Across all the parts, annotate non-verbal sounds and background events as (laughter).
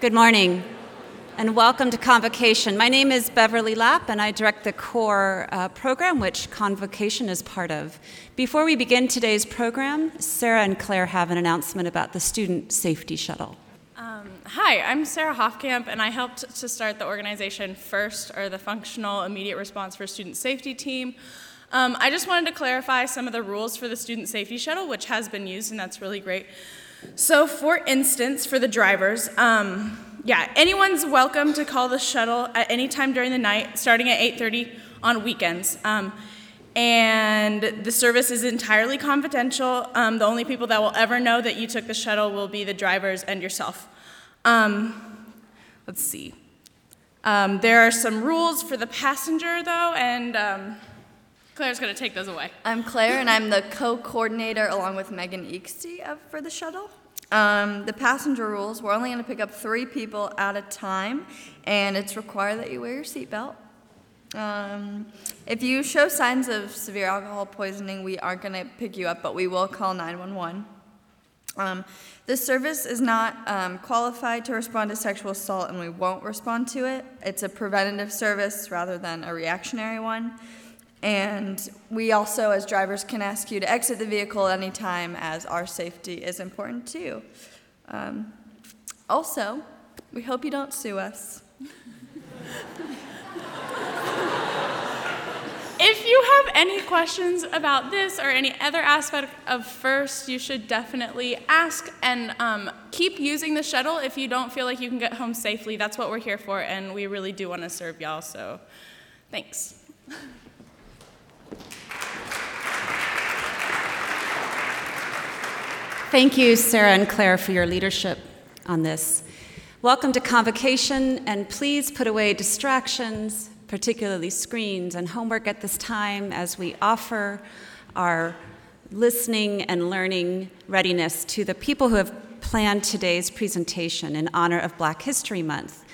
Good morning and welcome to Convocation. My name is Beverly Lapp and I direct the core uh, program, which Convocation is part of. Before we begin today's program, Sarah and Claire have an announcement about the Student Safety Shuttle. Um, hi, I'm Sarah Hofkamp, and I helped to start the organization FIRST, or the Functional Immediate Response for Student Safety Team. Um, I just wanted to clarify some of the rules for the Student Safety Shuttle, which has been used, and that's really great. So, for instance, for the drivers, um, yeah, anyone's welcome to call the shuttle at any time during the night, starting at 8:30 on weekends. Um, and the service is entirely confidential. Um, the only people that will ever know that you took the shuttle will be the drivers and yourself. Um, let's see. Um, there are some rules for the passenger, though, and um, Claire's going to take those away. I'm Claire, and I'm the co-coordinator along with Megan Eaksty for the shuttle. Um, the passenger rules, we're only going to pick up three people at a time, and it's required that you wear your seatbelt. Um, if you show signs of severe alcohol poisoning, we aren't going to pick you up, but we will call 911. Um, this service is not um, qualified to respond to sexual assault, and we won't respond to it. It's a preventative service rather than a reactionary one. And we also, as drivers, can ask you to exit the vehicle at any time, as our safety is important too. Um, also, we hope you don't sue us. If you have any questions about this or any other aspect of FIRST, you should definitely ask and um, keep using the shuttle if you don't feel like you can get home safely. That's what we're here for, and we really do want to serve y'all, so thanks. Thank you, Sarah and Claire, for your leadership on this. Welcome to Convocation, and please put away distractions, particularly screens and homework at this time as we offer our listening and learning readiness to the people who have planned today's presentation in honor of Black History Month.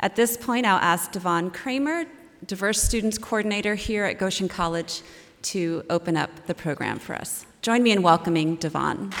At this point, I'll ask Devon Kramer, Diverse Students Coordinator here at Goshen College, to open up the program for us. Join me in welcoming Devon.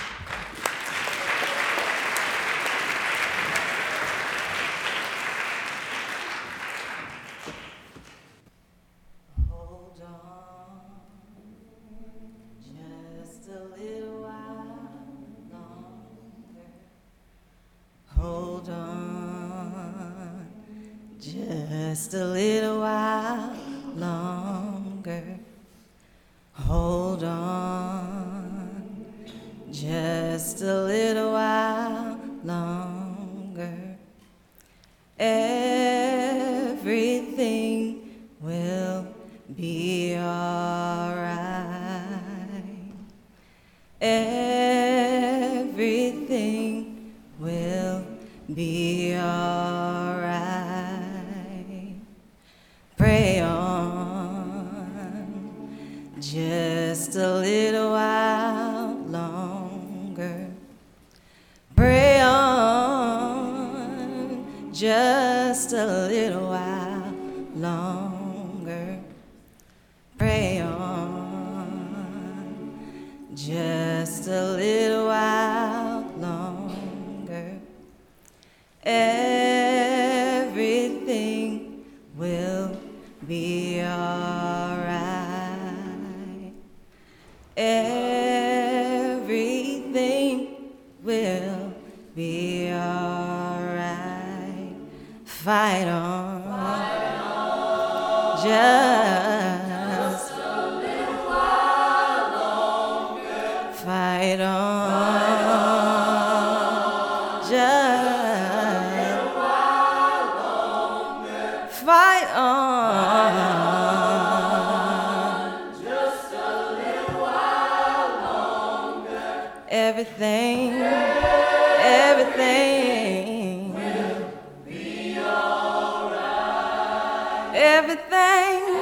Just a little while longer.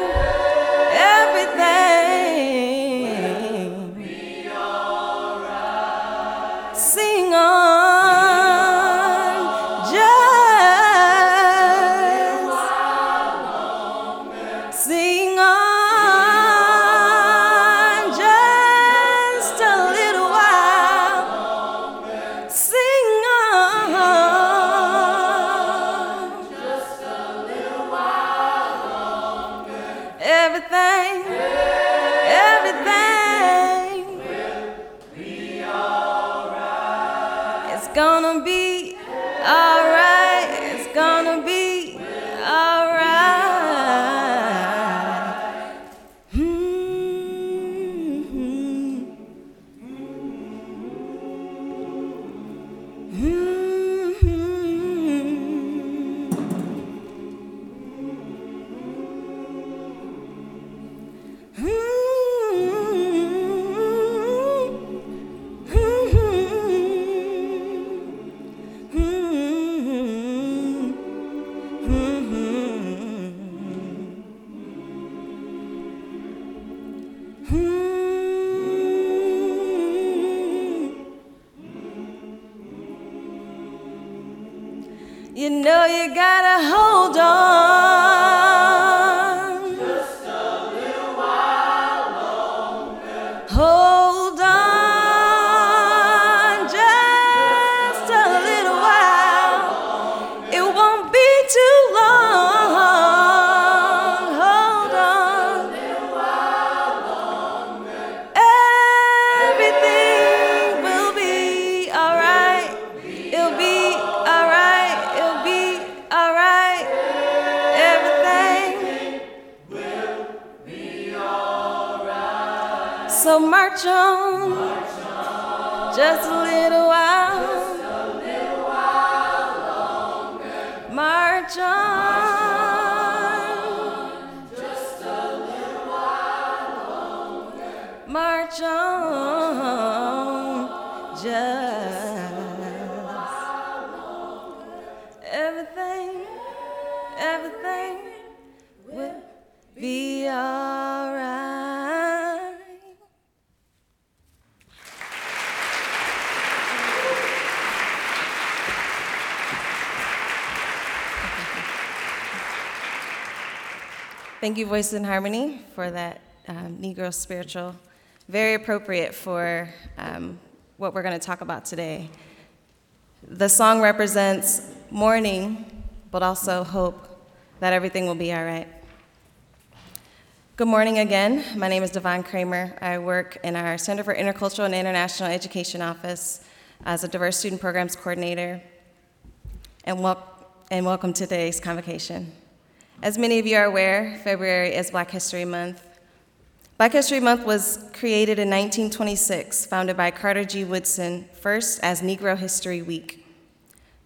Everything, march on just everything everything will be all right Thank you, Voices in Harmony, for that um, Negro spiritual. Very appropriate for um, what we're going to talk about today. The song represents mourning, but also hope that everything will be all right. Good morning again. My name is Devon Kramer. I work in our Center for Intercultural and International Education office as a diverse student programs coordinator. And, wel- and welcome to today's convocation. As many of you are aware, February is Black History Month. Black History Month was created in 1926, founded by Carter G. Woodson, first as Negro History Week.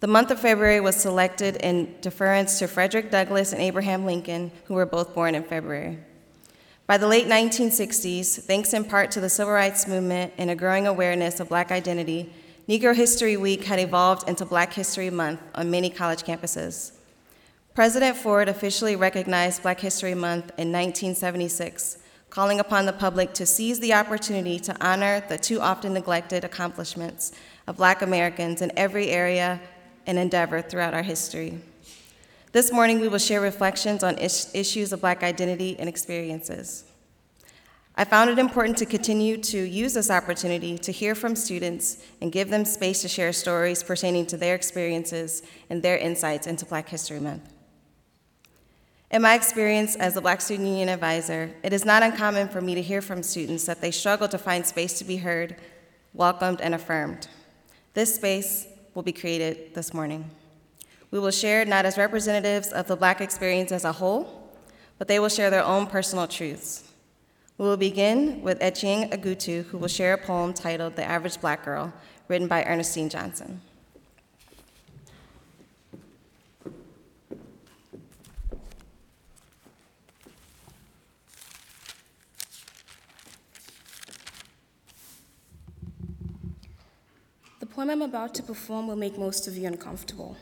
The month of February was selected in deference to Frederick Douglass and Abraham Lincoln, who were both born in February. By the late 1960s, thanks in part to the civil rights movement and a growing awareness of Black identity, Negro History Week had evolved into Black History Month on many college campuses. President Ford officially recognized Black History Month in 1976, calling upon the public to seize the opportunity to honor the too often neglected accomplishments of Black Americans in every area and endeavor throughout our history. This morning, we will share reflections on is- issues of Black identity and experiences. I found it important to continue to use this opportunity to hear from students and give them space to share stories pertaining to their experiences and their insights into Black History Month. In my experience as a Black Student Union advisor, it is not uncommon for me to hear from students that they struggle to find space to be heard, welcomed, and affirmed. This space will be created this morning. We will share not as representatives of the Black experience as a whole, but they will share their own personal truths. We will begin with Achieng Agutu, who will share a poem titled The Average Black Girl, written by Ernestine Johnson. Poem I'm about to perform will make most of you uncomfortable.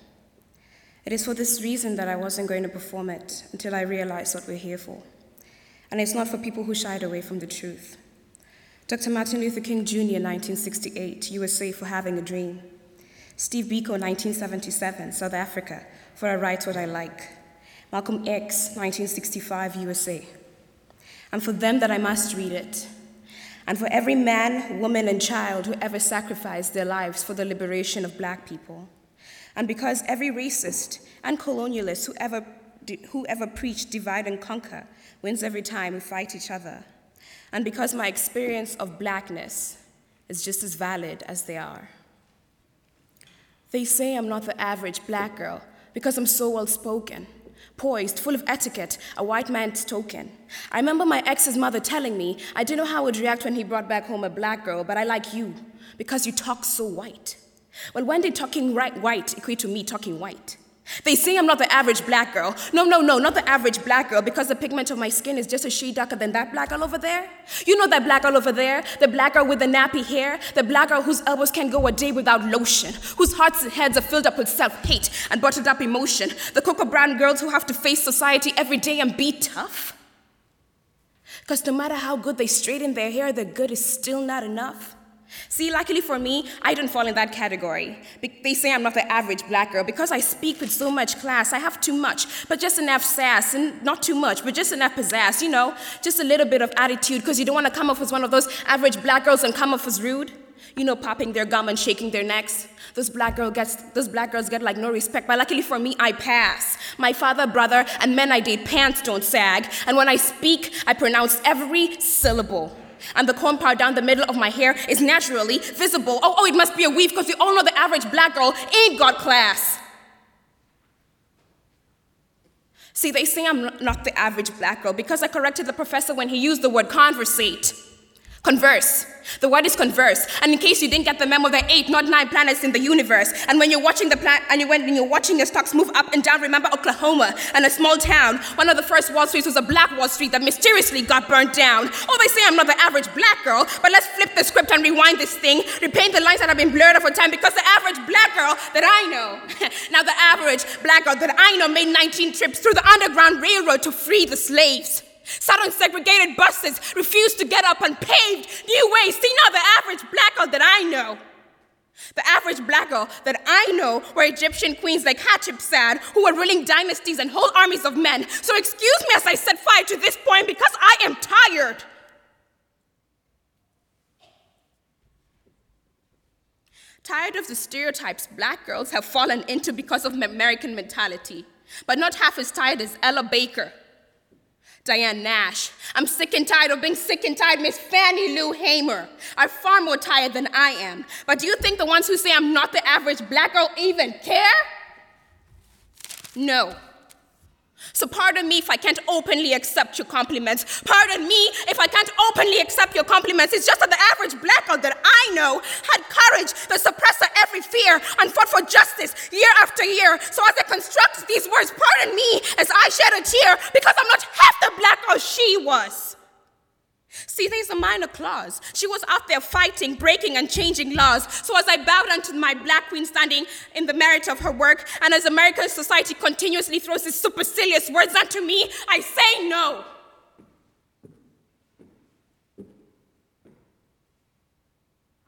It is for this reason that I wasn't going to perform it until I realized what we're here for. And it's not for people who shied away from the truth. Dr. Martin Luther King Jr., 1968, USA for having a dream. Steve Biko, 1977, South Africa, for I write what I like. Malcolm X, 1965, USA. And for them that I must read it, and for every man, woman, and child who ever sacrificed their lives for the liberation of black people. And because every racist and colonialist who ever, who ever preached divide and conquer wins every time we fight each other. And because my experience of blackness is just as valid as they are. They say I'm not the average black girl because I'm so well spoken poised, full of etiquette, a white man's token. I remember my ex's mother telling me I didn't know how I would react when he brought back home a black girl, but I like you because you talk so white. Well, when did talking right white equate to me talking white? They say I'm not the average black girl. No, no, no, not the average black girl because the pigment of my skin is just a shade darker than that black girl over there. You know that black girl over there? The black girl with the nappy hair? The black girl whose elbows can't go a day without lotion, whose hearts and heads are filled up with self hate and bottled up emotion. The cocoa brown girls who have to face society every day and be tough. Because no matter how good they straighten their hair, their good is still not enough. See, luckily for me, I don't fall in that category. They say I'm not the average black girl because I speak with so much class. I have too much, but just enough sass, and not too much, but just enough pizzazz, you know, just a little bit of attitude because you don't want to come off as one of those average black girls and come off as rude. You know, popping their gum and shaking their necks. Those black girl gets those black girls get like no respect. But luckily for me, I pass. My father, brother, and men I date pants don't sag. And when I speak, I pronounce every syllable. And the part down the middle of my hair is naturally visible. Oh, oh, it must be a weave because you all know the average black girl ain't got class. See, they say I'm not the average black girl because I corrected the professor when he used the word conversate. Converse. The word is converse. And in case you didn't get the memo, there are eight, not nine planets in the universe. And when you're watching the plan- and you, when you're watching your stocks move up and down, remember Oklahoma and a small town. One of the first Wall Streets was a black Wall Street that mysteriously got burnt down. Oh, they say I'm not the average black girl, but let's flip the script and rewind this thing, repaint the lines that have been blurred over time because the average black girl that I know, (laughs) now the average black girl that I know made 19 trips through the Underground Railroad to free the slaves. Sat on segregated buses, refused to get up and paved new ways. See now the average black girl that I know. The average black girl that I know were Egyptian queens like Hatshepsut who were ruling dynasties and whole armies of men. So excuse me as I set fire to this point because I am tired. Tired of the stereotypes black girls have fallen into because of American mentality, but not half as tired as Ella Baker. Diane Nash. I'm sick and tired of being sick and tired. Miss Fannie Lou Hamer are far more tired than I am. But do you think the ones who say I'm not the average black girl even care? No. So pardon me if I can't openly accept your compliments. Pardon me if I can't openly accept your compliments. It's just that the average black girl that I know had courage to suppress every fear and fought for justice year after year. So as I construct these words, pardon me as I shed a tear because I'm not half the black girl she was. See, there's a minor clause. She was out there fighting, breaking, and changing laws. So as I bowed unto my black queen standing in the merit of her work, and as American society continuously throws its supercilious words unto me, I say no.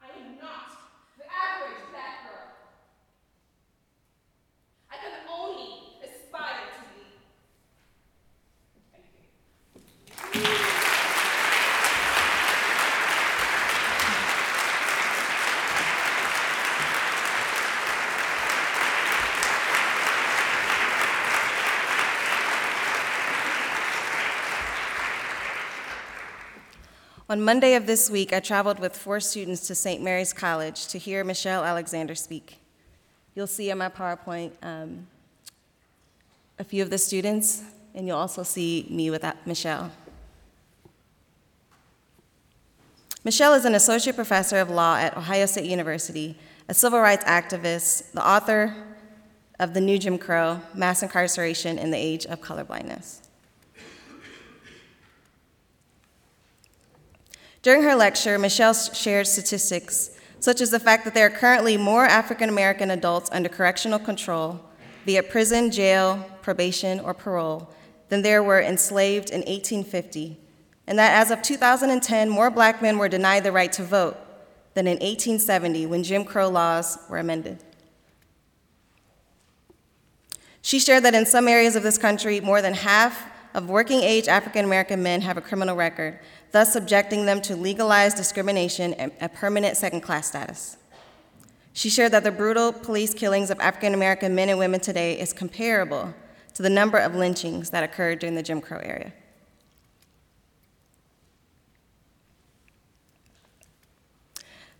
I am not the average black girl. I can only aspire to be. On Monday of this week, I traveled with four students to St. Mary's College to hear Michelle Alexander speak. You'll see in my PowerPoint um, a few of the students, and you'll also see me with Michelle. Michelle is an associate professor of law at Ohio State University, a civil rights activist, the author of The New Jim Crow Mass Incarceration in the Age of Colorblindness. During her lecture, Michelle shared statistics such as the fact that there are currently more African American adults under correctional control via prison, jail, probation, or parole than there were enslaved in 1850, and that as of 2010, more black men were denied the right to vote than in 1870 when Jim Crow laws were amended. She shared that in some areas of this country, more than half of working age African American men have a criminal record, thus subjecting them to legalized discrimination and a permanent second class status. She shared that the brutal police killings of African American men and women today is comparable to the number of lynchings that occurred during the Jim Crow era.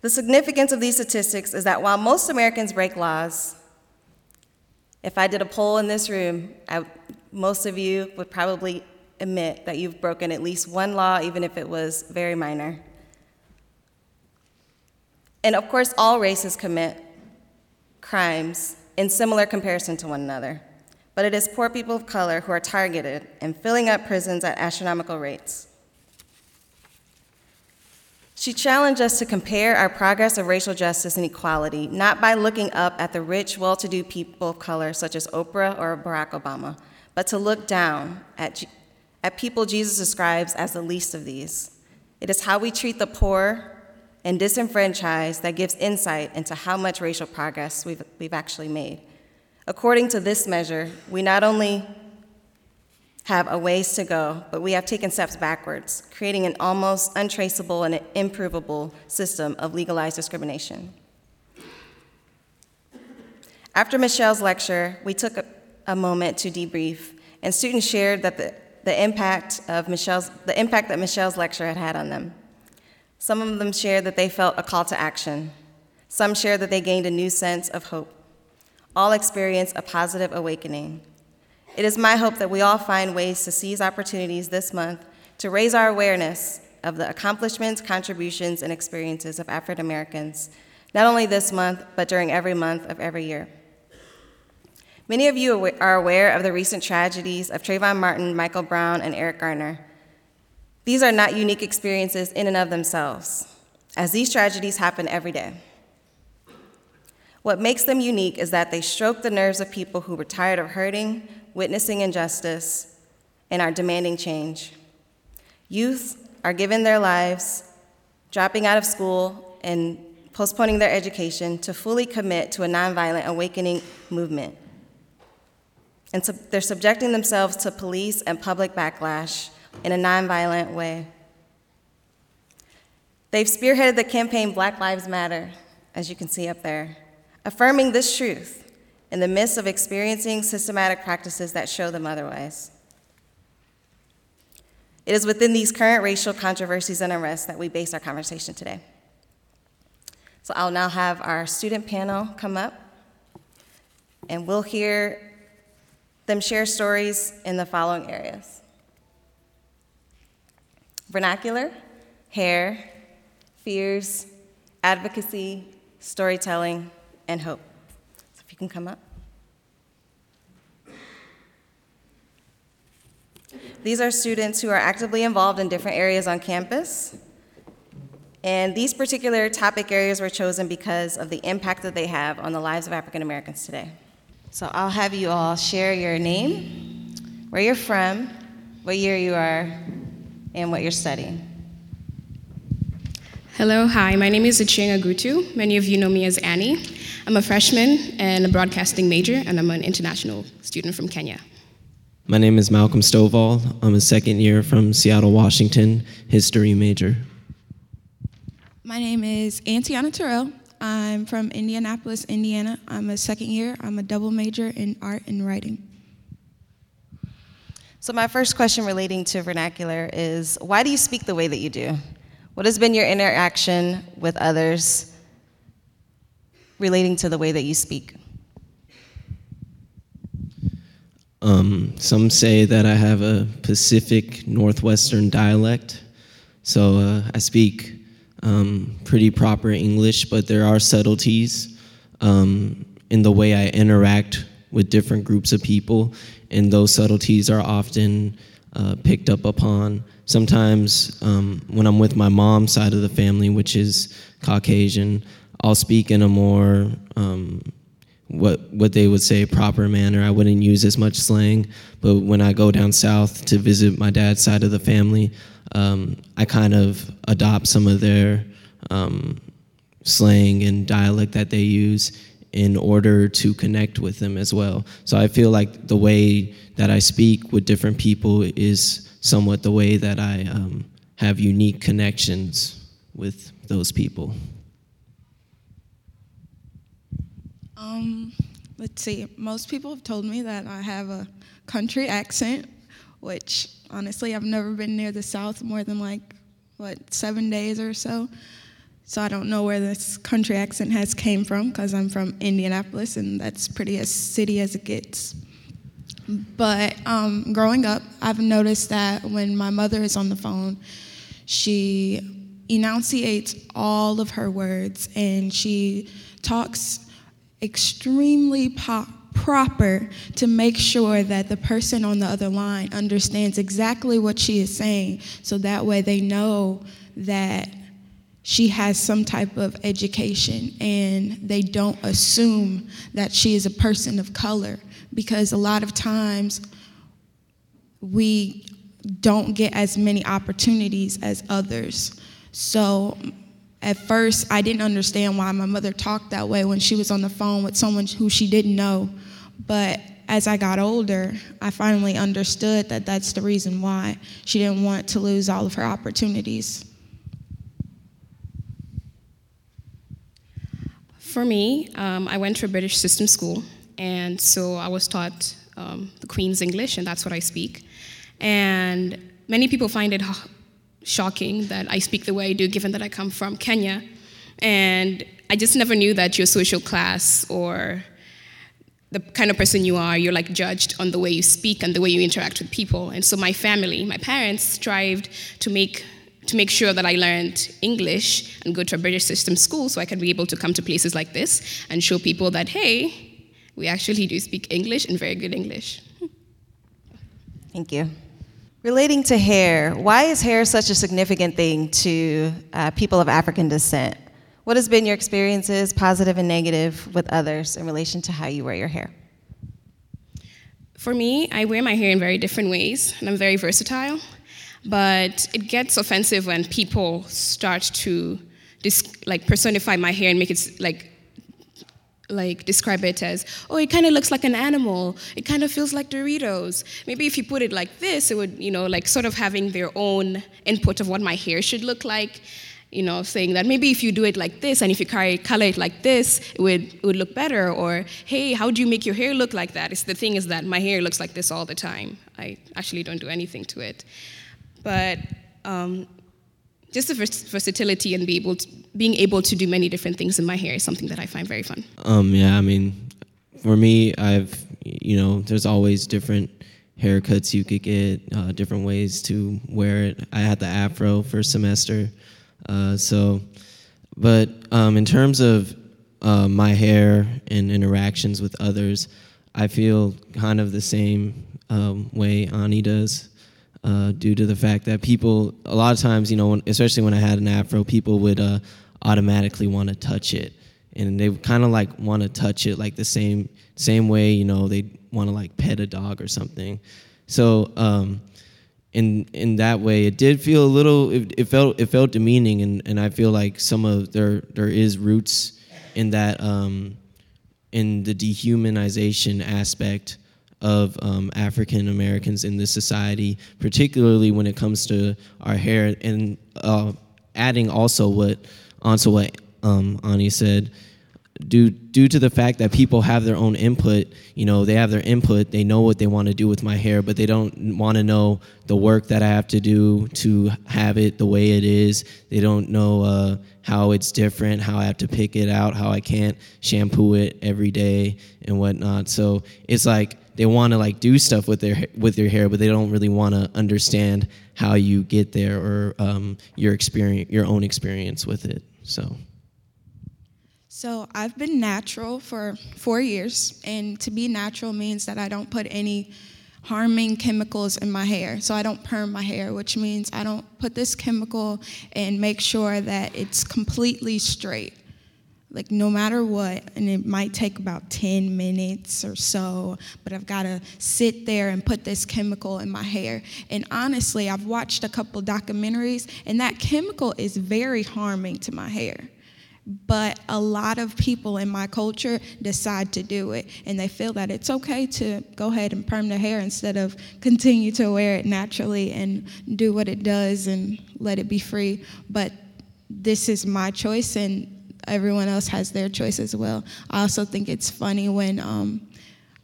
The significance of these statistics is that while most Americans break laws, if I did a poll in this room, I, most of you would probably admit that you've broken at least one law, even if it was very minor. And of course, all races commit crimes in similar comparison to one another. But it is poor people of color who are targeted and filling up prisons at astronomical rates. She challenged us to compare our progress of racial justice and equality not by looking up at the rich, well to do people of color, such as Oprah or Barack Obama, but to look down at, at people Jesus describes as the least of these. It is how we treat the poor and disenfranchised that gives insight into how much racial progress we've, we've actually made. According to this measure, we not only have a ways to go, but we have taken steps backwards, creating an almost untraceable and improvable system of legalized discrimination. After Michelle's lecture, we took a, a moment to debrief, and students shared that the, the impact of Michelle's, the impact that Michelle's lecture had had on them. Some of them shared that they felt a call to action. Some shared that they gained a new sense of hope. All experienced a positive awakening. It is my hope that we all find ways to seize opportunities this month to raise our awareness of the accomplishments, contributions, and experiences of African Americans, not only this month, but during every month of every year. Many of you are aware of the recent tragedies of Trayvon Martin, Michael Brown, and Eric Garner. These are not unique experiences in and of themselves, as these tragedies happen every day. What makes them unique is that they stroke the nerves of people who were tired of hurting, witnessing injustice, and are demanding change. Youth are given their lives, dropping out of school, and postponing their education to fully commit to a nonviolent awakening movement. And they're subjecting themselves to police and public backlash in a nonviolent way. They've spearheaded the campaign Black Lives Matter, as you can see up there, affirming this truth in the midst of experiencing systematic practices that show them otherwise. It is within these current racial controversies and unrest that we base our conversation today. So I'll now have our student panel come up, and we'll hear them share stories in the following areas vernacular, hair, fears, advocacy, storytelling, and hope. So if you can come up. These are students who are actively involved in different areas on campus. And these particular topic areas were chosen because of the impact that they have on the lives of African Americans today. So I'll have you all share your name, where you're from, what year you are, and what you're studying. Hello, hi, my name is Achieng Agutu. Many of you know me as Annie. I'm a freshman and a broadcasting major, and I'm an international student from Kenya. My name is Malcolm Stovall. I'm a second year from Seattle, Washington, history major. My name is Antiana Terrell. I'm from Indianapolis, Indiana. I'm a second year. I'm a double major in art and writing. So, my first question relating to vernacular is why do you speak the way that you do? What has been your interaction with others relating to the way that you speak? Um, some say that I have a Pacific Northwestern dialect, so uh, I speak um, pretty proper English, but there are subtleties um, in the way I interact with different groups of people, and those subtleties are often uh, picked up upon. Sometimes, um, when I'm with my mom's side of the family, which is Caucasian, I'll speak in a more um, what what they would say proper manner. I wouldn't use as much slang, but when I go down south to visit my dad's side of the family, um, I kind of adopt some of their um, slang and dialect that they use in order to connect with them as well. So I feel like the way that I speak with different people is somewhat the way that I um, have unique connections with those people. Um, let's see. Most people have told me that I have a country accent, which honestly I've never been near the South more than like what seven days or so. So I don't know where this country accent has came from because I'm from Indianapolis and that's pretty as city as it gets. But um, growing up, I've noticed that when my mother is on the phone, she enunciates all of her words and she talks extremely po- proper to make sure that the person on the other line understands exactly what she is saying so that way they know that she has some type of education and they don't assume that she is a person of color because a lot of times we don't get as many opportunities as others. So at first, I didn't understand why my mother talked that way when she was on the phone with someone who she didn't know. But as I got older, I finally understood that that's the reason why she didn't want to lose all of her opportunities. For me, um, I went to a British system school, and so I was taught um, the Queen's English, and that's what I speak. And many people find it shocking that I speak the way I do, given that I come from Kenya. And I just never knew that your social class or the kind of person you are, you're like judged on the way you speak and the way you interact with people. And so my family, my parents strived to make to make sure that I learned English and go to a British system school so I could be able to come to places like this and show people that hey, we actually do speak English and very good English. Thank you. Relating to hair, why is hair such a significant thing to uh, people of African descent? What has been your experiences, positive and negative, with others in relation to how you wear your hair? For me, I wear my hair in very different ways, and I'm very versatile. But it gets offensive when people start to like personify my hair and make it like like describe it as, oh, it kind of looks like an animal. It kind of feels like Doritos. Maybe if you put it like this, it would, you know, like sort of having their own input of what my hair should look like. You know, saying that maybe if you do it like this and if you color it like this, it would, it would look better. Or, hey, how do you make your hair look like that? It's the thing is that my hair looks like this all the time. I actually don't do anything to it. But um, just the versatility and be able to, being able to do many different things in my hair is something that I find very fun. Um, yeah, I mean, for me, I've you know, there's always different haircuts you could get, uh, different ways to wear it. I had the afro for semester, uh, so. But um, in terms of uh, my hair and interactions with others, I feel kind of the same um, way Ani does uh, due to the fact that people, a lot of times, you know, when, especially when I had an afro, people would uh, automatically want to touch it, and they kind of like want to touch it like the same same way, you know, they want to like pet a dog or something. So um, in in that way, it did feel a little. It, it, felt it felt demeaning, and, and I feel like some of there there is roots in that um, in the dehumanization aspect of um, African Americans in this society, particularly when it comes to our hair, and uh, adding also what onto what um, Ani said, due due to the fact that people have their own input, you know, they have their input, they know what they want to do with my hair, but they don't want to know the work that I have to do to have it the way it is. They don't know uh, how it's different, how I have to pick it out, how I can't shampoo it every day and whatnot. So it's like they want to like do stuff with their with their hair, but they don't really want to understand how you get there or um, your experience, your own experience with it. So. So I've been natural for four years, and to be natural means that I don't put any harming chemicals in my hair. So I don't perm my hair, which means I don't put this chemical and make sure that it's completely straight like no matter what and it might take about 10 minutes or so but i've got to sit there and put this chemical in my hair. And honestly i've watched a couple documentaries and that chemical is very harming to my hair. But a lot of people in my culture decide to do it and they feel that it's okay to go ahead and perm their hair instead of continue to wear it naturally and do what it does and let it be free. But this is my choice and everyone else has their choice as well. I also think it's funny when um,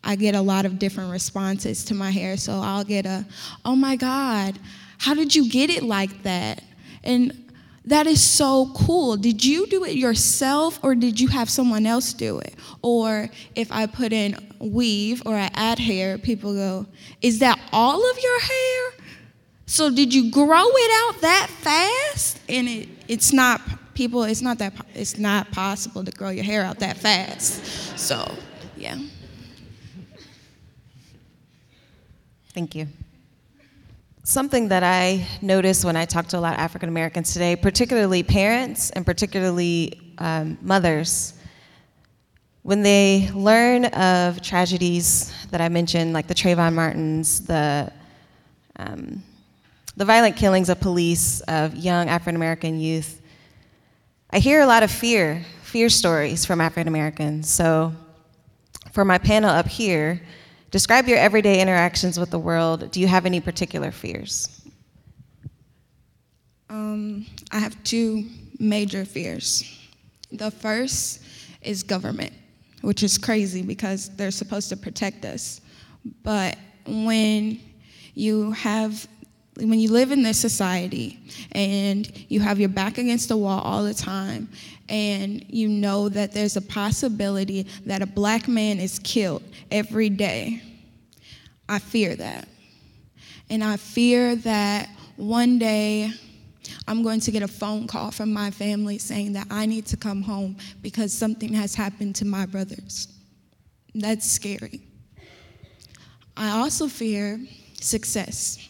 I get a lot of different responses to my hair. So I'll get a, oh my God, how did you get it like that? And that is so cool. Did you do it yourself or did you have someone else do it? Or if I put in weave or I add hair, people go, is that all of your hair? So did you grow it out that fast? And it, it's not people, it's not that it's not possible to grow your hair out that fast. So, yeah. Thank you. Something that I notice when I talk to a lot of African Americans today, particularly parents and particularly um, mothers, when they learn of tragedies that I mentioned, like the Trayvon Martins, the um, the violent killings of police of young African American youth, I hear a lot of fear, fear stories from African Americans. So, for my panel up here, describe your everyday interactions with the world. Do you have any particular fears? Um, I have two major fears. The first is government, which is crazy because they're supposed to protect us. But when you have when you live in this society and you have your back against the wall all the time and you know that there's a possibility that a black man is killed every day i fear that and i fear that one day I'm going to get a phone call from my family saying that I need to come home because something has happened to my brothers. That's scary. I also fear success.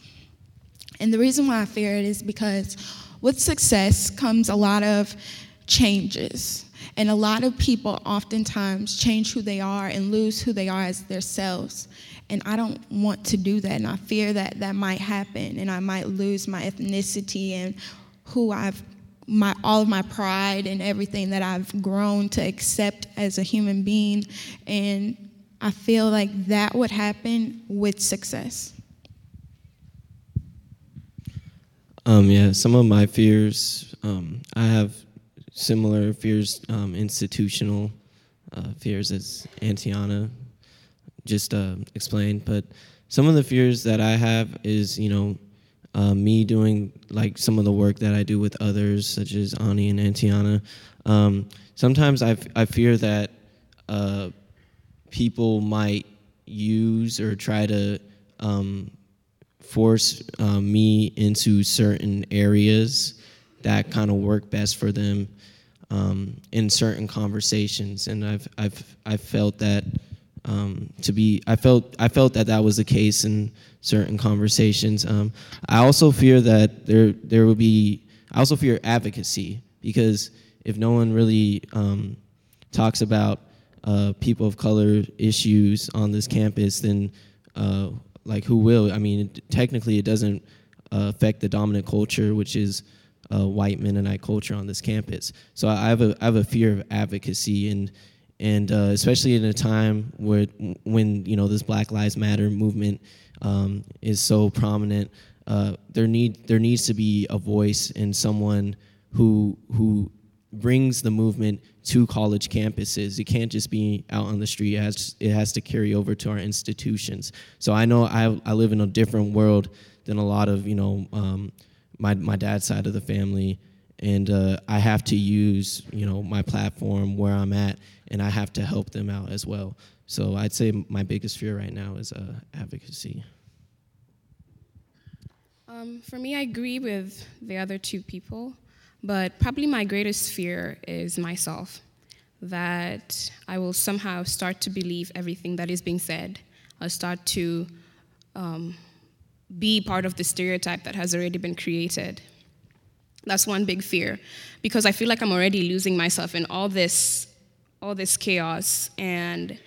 And the reason why I fear it is because with success comes a lot of changes. And a lot of people oftentimes change who they are and lose who they are as themselves. And I don't want to do that. And I fear that that might happen and I might lose my ethnicity and who I've my all of my pride and everything that I've grown to accept as a human being and I feel like that would happen with success. Um, yeah, some of my fears, um, I have similar fears, um, institutional uh, fears as Antiana just uh, explained. But some of the fears that I have is, you know, uh, me doing like some of the work that I do with others, such as Ani and Antiana. Um, sometimes I, f- I fear that uh, people might use or try to um, force uh, me into certain areas that kind of work best for them um, in certain conversations, and I've I've I've felt that um, to be I felt I felt that that was the case in certain conversations. Um, I also fear that there there will be I also fear advocacy because if no one really um, talks about uh, people of color issues on this campus, then uh, like who will? I mean, it, technically, it doesn't uh, affect the dominant culture, which is uh, white Mennonite culture on this campus. So I have a I have a fear of advocacy and and uh, especially in a time where when you know this Black Lives Matter movement um, is so prominent, uh, there need there needs to be a voice and someone who who brings the movement to college campuses. It can't just be out on the street. It has it has to carry over to our institutions. So I know I I live in a different world than a lot of you know um, my my dad's side of the family and uh, I have to use you know my platform where I'm at, and I have to help them out as well. So I'd say my biggest fear right now is uh, advocacy. Um, for me, I agree with the other two people, but probably my greatest fear is myself. That I will somehow start to believe everything that is being said. I'll start to um, be part of the stereotype that has already been created. That's one big fear because I feel like I'm already losing myself in all this all this chaos and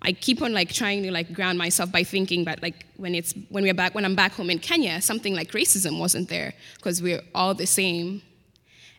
I keep on like trying to like ground myself by thinking that like when it's when we're back when I'm back home in Kenya, something like racism wasn't there because we're all the same.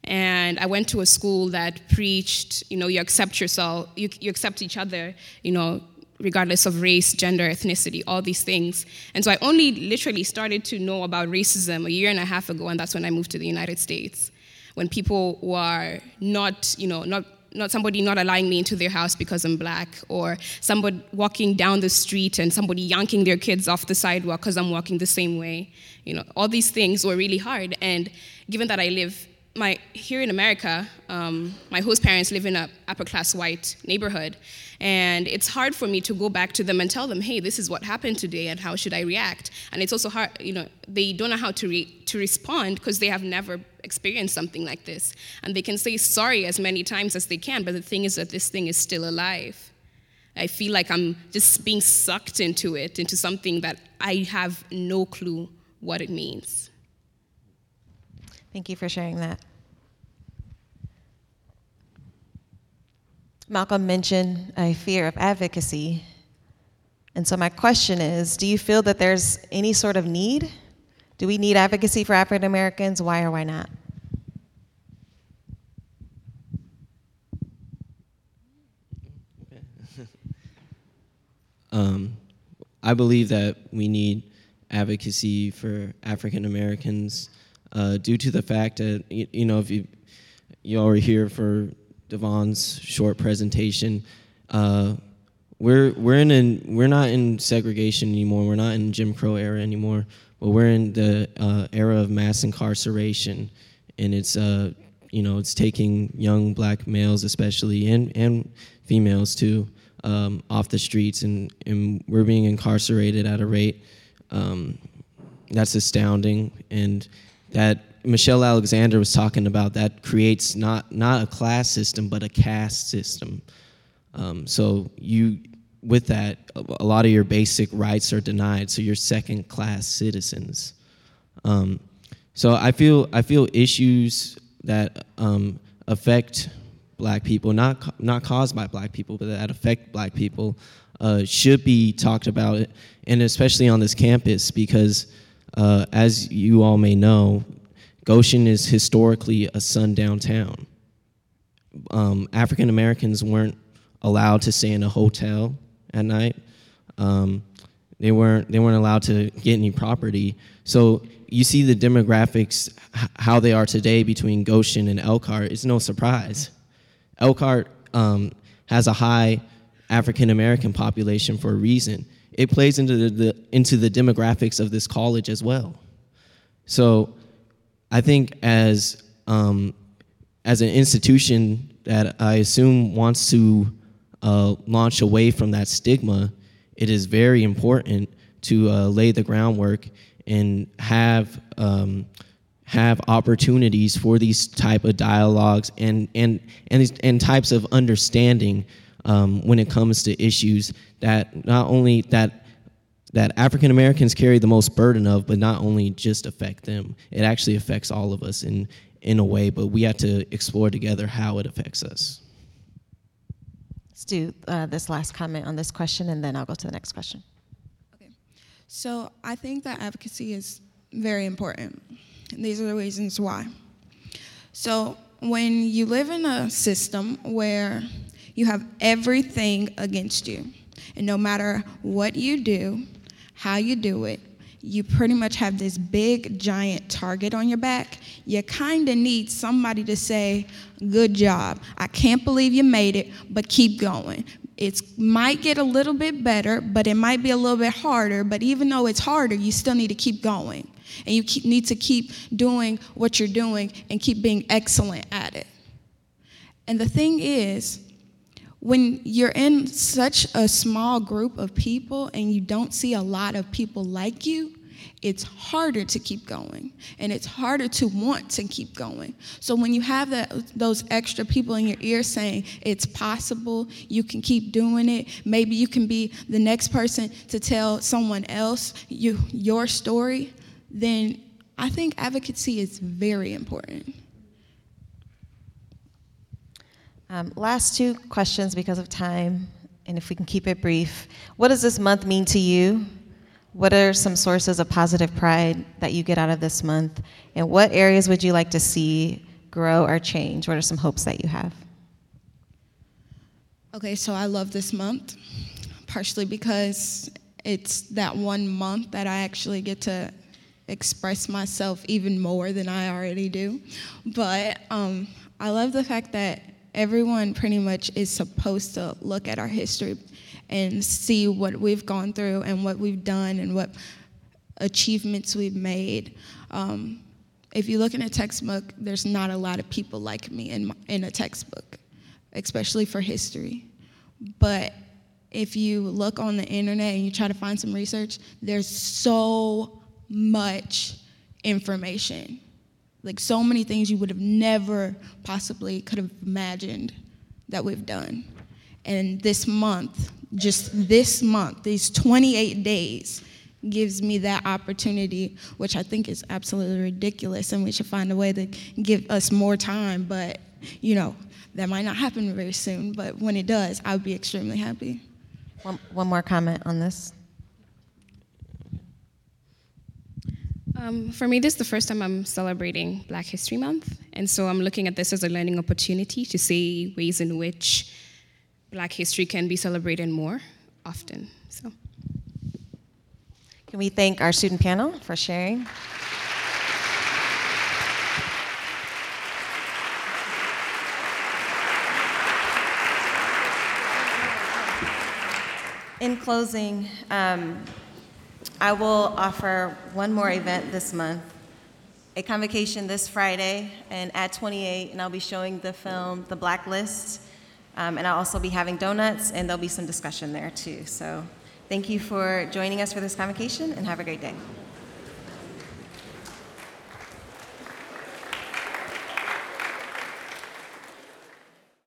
And I went to a school that preached, you know, you accept yourself, you, you accept each other, you know, regardless of race, gender, ethnicity, all these things. And so I only literally started to know about racism a year and a half ago, and that's when I moved to the United States. When people were not, you know, not not somebody not allowing me into their house because I'm black, or somebody walking down the street and somebody yanking their kids off the sidewalk because I'm walking the same way. You know, all these things were really hard. And given that I live my here in America, um, my host parents live in a upper class white neighborhood, and it's hard for me to go back to them and tell them, hey, this is what happened today, and how should I react? And it's also hard, you know, they don't know how to re- to respond because they have never experienced something like this, and they can say sorry as many times as they can, but the thing is that this thing is still alive. I feel like I'm just being sucked into it, into something that I have no clue what it means. Thank you for sharing that. Malcolm mentioned a fear of advocacy. And so, my question is Do you feel that there's any sort of need? Do we need advocacy for African Americans? Why or why not? (laughs) Um, I believe that we need advocacy for African Americans uh, due to the fact that you, know if you you all were here for Devon's short presentation. Uh, we're we're in an, we're not in segregation anymore. We're not in Jim Crow era anymore. But we're in the uh, era of mass incarceration, and it's uh, you know it's taking young black males especially and and females too um, off the streets, and and we're being incarcerated at a rate um, that's astounding, and that Michelle Alexander was talking about that creates not not a class system but a caste system. Um, so you with that, a lot of your basic rights are denied. So you're second class citizens. Um, so I feel I feel issues that um, affect black people, not not caused by black people, but that affect black people, uh, should be talked about, and especially on this campus because, uh, as you all may know, Goshen is historically a sundown town. Um, African Americans weren't allowed to stay in a hotel at night. Um, they weren't they weren't allowed to get any property. So you see the demographics how they are today between Goshen and Elkhart. It's no surprise. Elkhart um, has a high African American population for a reason. It plays into the, the, into the demographics of this college as well. So I think as um, as an institution that I assume wants to uh, launch away from that stigma, it is very important to uh, lay the groundwork and have um, have opportunities for these type of dialogues and and and and types of understanding um, when it comes to issues that not only that that African Americans carry the most burden of, but not only just affect them, it actually affects all of us in in a way. But we have to explore together how it affects us. Let's do uh, this last comment on this question, and then I'll go to the next question. Okay. So I think that advocacy is very important. And these are the reasons why. So when you live in a system where you have everything against you, and no matter what you do, how you do it, you pretty much have this big giant target on your back. You kind of need somebody to say, Good job. I can't believe you made it, but keep going. It might get a little bit better, but it might be a little bit harder. But even though it's harder, you still need to keep going. And you keep, need to keep doing what you're doing and keep being excellent at it. And the thing is, when you're in such a small group of people and you don't see a lot of people like you, it's harder to keep going and it's harder to want to keep going. So when you have that those extra people in your ear saying it's possible, you can keep doing it, maybe you can be the next person to tell someone else you, your story, then I think advocacy is very important. Um, last two questions because of time, and if we can keep it brief. What does this month mean to you? What are some sources of positive pride that you get out of this month? And what areas would you like to see grow or change? What are some hopes that you have? Okay, so I love this month, partially because it's that one month that I actually get to express myself even more than I already do. But um, I love the fact that everyone pretty much is supposed to look at our history and see what we've gone through and what we've done and what achievements we've made. Um, if you look in a textbook, there's not a lot of people like me in, my, in a textbook, especially for history. But if you look on the internet and you try to find some research, there's so much information like so many things you would have never possibly could have imagined that we've done. And this month, just this month, these 28 days, gives me that opportunity, which I think is absolutely ridiculous, and we should find a way to give us more time. But, you know, that might not happen very soon, but when it does, I would be extremely happy. One, one more comment on this. Um, for me, this is the first time I'm celebrating Black History Month, and so I'm looking at this as a learning opportunity to see ways in which Black history can be celebrated more often. So Can we thank our student panel for sharing? In closing, um, I will offer one more event this month, a convocation this Friday and at 28, and I'll be showing the film The Blacklist. Um, and I'll also be having donuts, and there'll be some discussion there too. So thank you for joining us for this convocation, and have a great day.